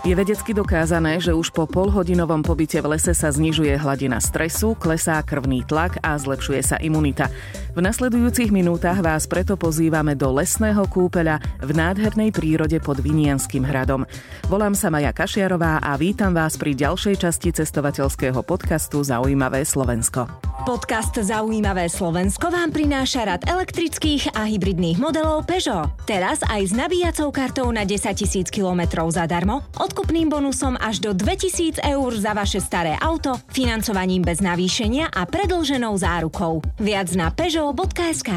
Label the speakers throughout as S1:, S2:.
S1: Je vedecky dokázané, že už po polhodinovom pobyte v lese sa znižuje hladina stresu, klesá krvný tlak a zlepšuje sa imunita. V nasledujúcich minútach vás preto pozývame do lesného kúpeľa v nádhernej prírode pod Vinianským hradom. Volám sa Maja Kašiarová a vítam vás pri ďalšej časti cestovateľského podcastu Zaujímavé Slovensko.
S2: Podcast Zaujímavé Slovensko vám prináša rad elektrických a hybridných modelov Peugeot. Teraz aj s nabíjacou kartou na 10 000 km zadarmo, odkupným bonusom až do 2000 eur za vaše staré auto, financovaním bez navýšenia a predlženou zárukou. Viac na peugeot.sk.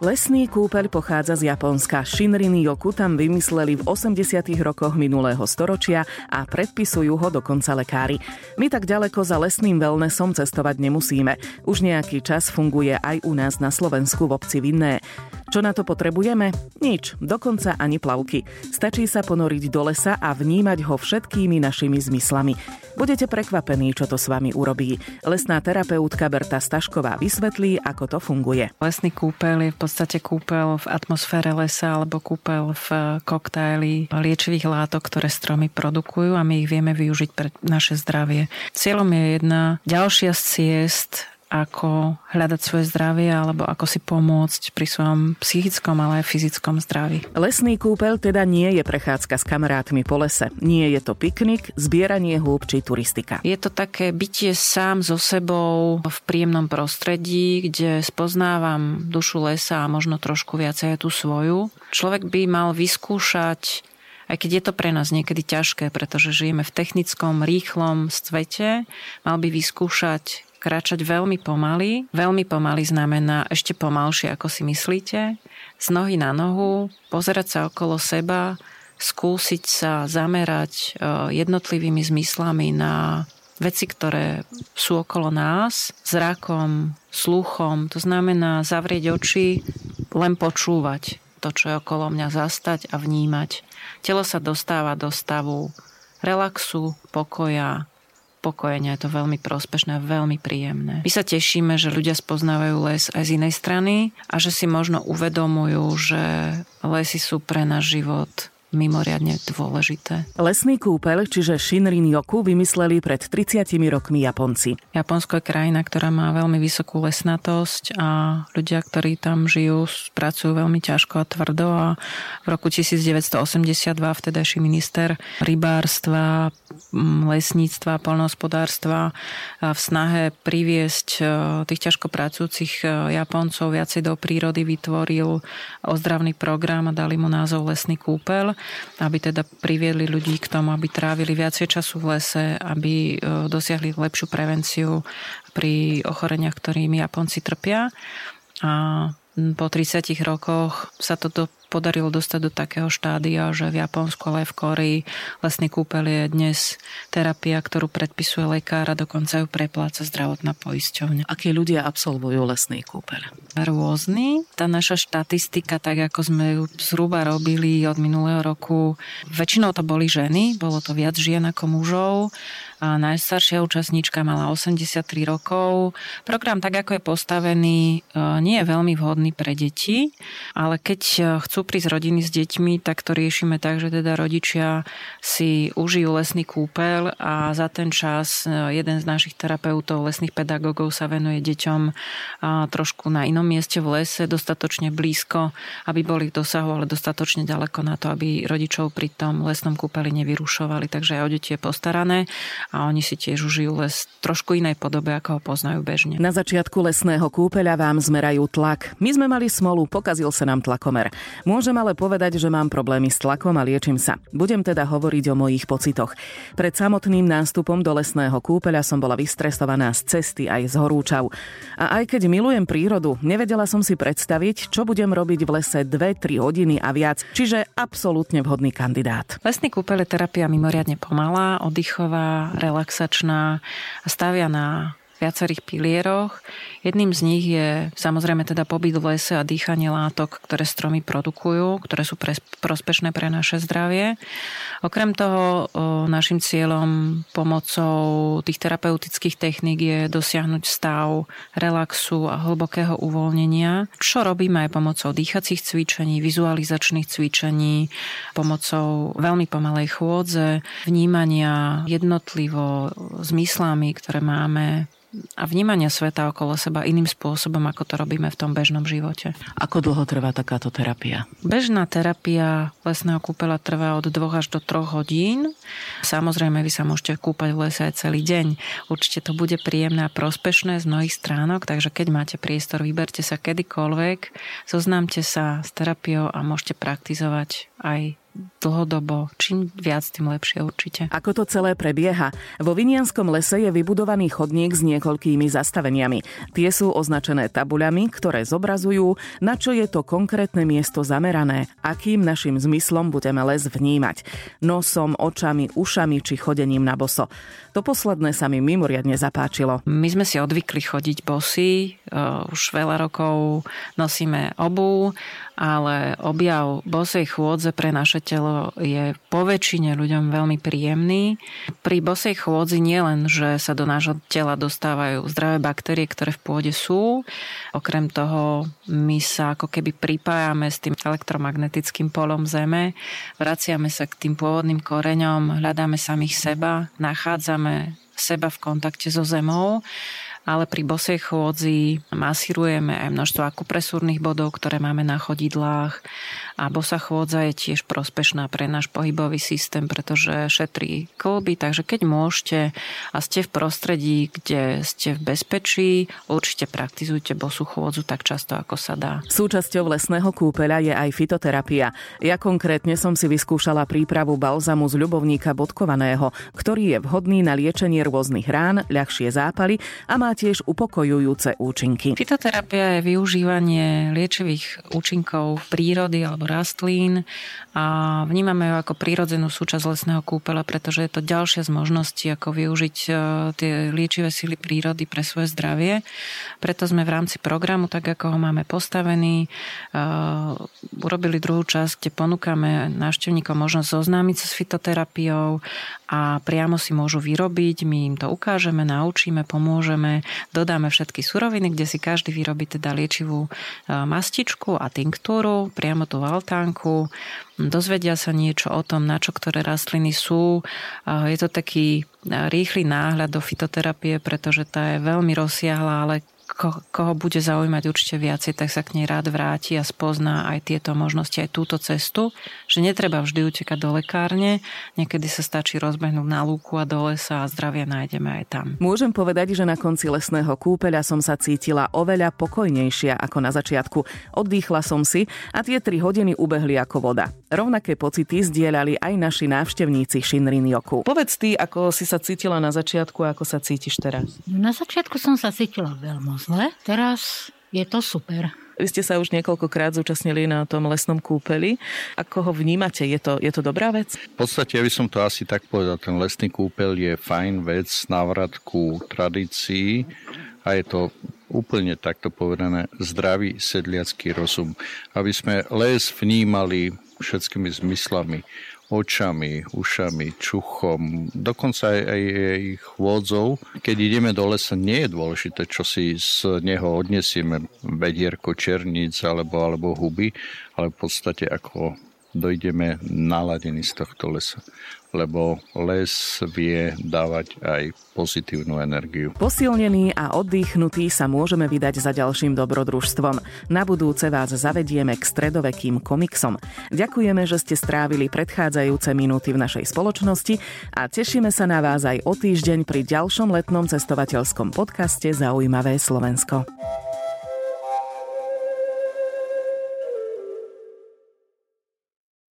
S1: Lesný kúpeľ pochádza z Japonska. Shinrin Yoku tam vymysleli v 80. rokoch minulého storočia a predpisujú ho dokonca lekári. My tak ďaleko za lesným wellnessom cestovať nemusíme. Už nejaký čas funguje aj u nás na Slovensku v obci Vinné. Čo na to potrebujeme? Nič, dokonca ani plavky. Stačí sa ponoriť do lesa a vnímať ho všetkými našimi zmyslami. Budete prekvapení, čo to s vami urobí. Lesná terapeutka Berta Stašková vysvetlí, ako to funguje.
S3: Lesný kúpel je v podstate kúpel v atmosfére lesa alebo kúpel v koktajli liečivých látok, ktoré stromy produkujú a my ich vieme využiť pre naše zdravie. Cieľom je jedna ďalšia z ciest ako hľadať svoje zdravie alebo ako si pomôcť pri svojom psychickom, ale aj fyzickom zdraví.
S1: Lesný kúpel teda nie je prechádzka s kamarátmi po lese. Nie je to piknik, zbieranie húb či turistika.
S3: Je to také bytie sám so sebou v príjemnom prostredí, kde spoznávam dušu lesa a možno trošku viacej aj tú svoju. Človek by mal vyskúšať aj keď je to pre nás niekedy ťažké, pretože žijeme v technickom, rýchlom svete, mal by vyskúšať kráčať veľmi pomaly. Veľmi pomaly znamená ešte pomalšie, ako si myslíte. Z nohy na nohu, pozerať sa okolo seba, skúsiť sa zamerať e, jednotlivými zmyslami na veci, ktoré sú okolo nás, zrakom, sluchom. To znamená zavrieť oči, len počúvať to, čo je okolo mňa, zastať a vnímať. Telo sa dostáva do stavu relaxu, pokoja, upokojenia. Je to veľmi prospešné veľmi príjemné. My sa tešíme, že ľudia spoznávajú les aj z inej strany a že si možno uvedomujú, že lesy sú pre náš život mimoriadne dôležité.
S1: Lesný kúpeľ, čiže Shinrin Yoku, vymysleli pred 30 rokmi Japonci.
S3: Japonsko je krajina, ktorá má veľmi vysokú lesnatosť a ľudia, ktorí tam žijú, pracujú veľmi ťažko a tvrdo a v roku 1982 vtedajší minister rybárstva, lesníctva, polnohospodárstva v snahe priviesť e, tých ťažko pracujúcich e, Japoncov viacej do prírody vytvoril ozdravný program a dali mu názov Lesný kúpeľ aby teda priviedli ľudí k tomu, aby trávili viacej času v lese, aby e, dosiahli lepšiu prevenciu pri ochoreniach, ktorými Japonci trpia. A po 30 rokoch sa toto podarilo dostať do takého štádia, že v Japonsku, ale aj v Koreji lesný kúpeľ je dnes terapia, ktorú predpisuje lekár a dokonca ju prepláca zdravotná poisťovňa.
S1: Akí ľudia absolvujú lesný kúpeľ?
S3: Rôzny. Tá naša štatistika, tak ako sme ju zhruba robili od minulého roku, väčšinou to boli ženy, bolo to viac žien ako mužov. A najstaršia účastníčka mala 83 rokov. Program, tak ako je postavený, e, nie je veľmi vhodný pre deti, ale keď chcú chcú prísť rodiny s deťmi, tak to riešime tak, že teda rodičia si užijú lesný kúpel a za ten čas e, jeden z našich terapeutov, lesných pedagógov sa venuje deťom trošku na inom mieste v lese, dostatočne blízko, aby boli v dosahu, ale dostatočne ďaleko na to, aby rodičov pri tom lesnom kúpeli nevyrušovali. Takže aj o deti je postarané a oni si tiež užijú les trošku inej podobe, ako ho poznajú bežne.
S1: Na začiatku lesného kúpeľa vám zmerajú tlak. My sme mali smolu, pokazil sa nám tlakomer. Môžem ale povedať, že mám problémy s tlakom a liečím sa. Budem teda hovoriť o mojich pocitoch. Pred samotným nástupom do lesného kúpeľa som bola vystresovaná z cesty aj z horúčav. A aj keď milujem prírodu, nevedela som si predstaviť, čo budem robiť v lese 2-3 hodiny a viac, čiže absolútne vhodný kandidát.
S3: Lesný kúpeľ je terapia mimoriadne pomalá, oddychová, relaxačná a stavia na viacerých pilieroch. Jedným z nich je samozrejme teda pobyt v lese a dýchanie látok, ktoré stromy produkujú, ktoré sú pre, prospešné pre naše zdravie. Okrem toho našim cieľom pomocou tých terapeutických techník je dosiahnuť stav relaxu a hlbokého uvoľnenia, čo robíme aj pomocou dýchacích cvičení, vizualizačných cvičení, pomocou veľmi pomalej chôdze, vnímania jednotlivo zmyslami, ktoré máme a vnímania sveta okolo seba iným spôsobom, ako to robíme v tom bežnom živote.
S1: Ako dlho trvá takáto terapia?
S3: Bežná terapia lesného kúpela trvá od 2 až do 3 hodín. Samozrejme, vy sa môžete kúpať v lese aj celý deň. Určite to bude príjemné a prospešné z mnohých stránok, takže keď máte priestor, vyberte sa kedykoľvek, zoznámte sa s terapiou a môžete praktizovať aj dlhodobo. Čím viac, tým lepšie určite.
S1: Ako to celé prebieha? Vo Vinianskom lese je vybudovaný chodník s niekoľkými zastaveniami. Tie sú označené tabuľami, ktoré zobrazujú, na čo je to konkrétne miesto zamerané, akým našim zmyslom budeme les vnímať. Nosom, očami, ušami či chodením na boso. To posledné sa mi mimoriadne zapáčilo.
S3: My sme si odvykli chodiť bosy, už veľa rokov nosíme obu, ale objav bosej chôdze pre naše telo je po väčšine ľuďom veľmi príjemný. Pri bosej chôdzi nie len, že sa do nášho tela dostávajú zdravé baktérie, ktoré v pôde sú, okrem toho my sa ako keby pripájame s tým elektromagnetickým polom Zeme, vraciame sa k tým pôvodným koreňom, hľadáme samých seba, nachádzame seba v kontakte so zemou ale pri bosej chôdzi masírujeme aj množstvo akupresúrnych bodov, ktoré máme na chodidlách a bosa chôdza je tiež prospešná pre náš pohybový systém, pretože šetrí kolby, takže keď môžete a ste v prostredí, kde ste v bezpečí, určite praktizujte bosú chôdzu tak často, ako sa dá.
S1: Súčasťou lesného kúpeľa je aj fitoterapia. Ja konkrétne som si vyskúšala prípravu balzamu z ľubovníka bodkovaného, ktorý je vhodný na liečenie rôznych rán, ľahšie zápaly a má tiež upokojujúce účinky.
S3: Fitoterapia je využívanie liečivých účinkov prírody alebo rastlín a vnímame ju ako prírodzenú súčasť lesného kúpela, pretože je to ďalšia z možností, ako využiť e, tie liečivé sily prírody pre svoje zdravie. Preto sme v rámci programu, tak ako ho máme postavený, e, urobili druhú časť, kde ponúkame návštevníkom možnosť zoznámiť sa s fitoterapiou a priamo si môžu vyrobiť, my im to ukážeme, naučíme, pomôžeme, dodáme všetky suroviny, kde si každý vyrobí teda liečivú e, mastičku a tinktúru, priamo tú valtánku, dozvedia sa niečo o tom, na čo ktoré rastliny sú. Je to taký e, rýchly náhľad do fitoterapie, pretože tá je veľmi rozsiahla, ale ko, koho bude zaujímať určite viacej, tak sa k nej rád vráti a spozná aj tieto možnosti, aj túto cestu, že netreba vždy utekať do lekárne, niekedy sa stačí rozbehnúť na lúku a do lesa a zdravie nájdeme aj tam.
S1: Môžem povedať, že na konci lesného kúpeľa som sa cítila oveľa pokojnejšia ako na začiatku. Oddychla som si a tie tri hodiny ubehli ako voda. Rovnaké pocity zdieľali aj naši návštevníci Shinrin Yoku. Povedz ty, ako si sa cítila na začiatku a ako sa cítiš teraz.
S4: Na začiatku som sa cítila veľmi zle. Teraz je to super.
S1: Vy ste sa už niekoľkokrát zúčastnili na tom lesnom kúpeli. Ako ho vnímate? Je to, je to dobrá vec?
S5: V podstate ja by som to asi tak povedal. Ten lesný kúpel je fajn vec, návrat ku tradícii a je to úplne takto povedané zdravý sedliacký rozum. Aby sme les vnímali všetkými zmyslami očami, ušami, čuchom, dokonca aj, aj, aj chôdzou. Keď ideme do lesa, nie je dôležité, čo si z neho odnesieme, vedierko, černíc alebo, alebo huby, ale v podstate ako dojdeme naladení z tohto lesa lebo les vie dávať aj pozitívnu energiu.
S1: Posilnený a oddychnutý sa môžeme vydať za ďalším dobrodružstvom. Na budúce vás zavedieme k stredovekým komiksom. Ďakujeme, že ste strávili predchádzajúce minúty v našej spoločnosti a tešíme sa na vás aj o týždeň pri ďalšom letnom cestovateľskom podcaste Zaujímavé Slovensko.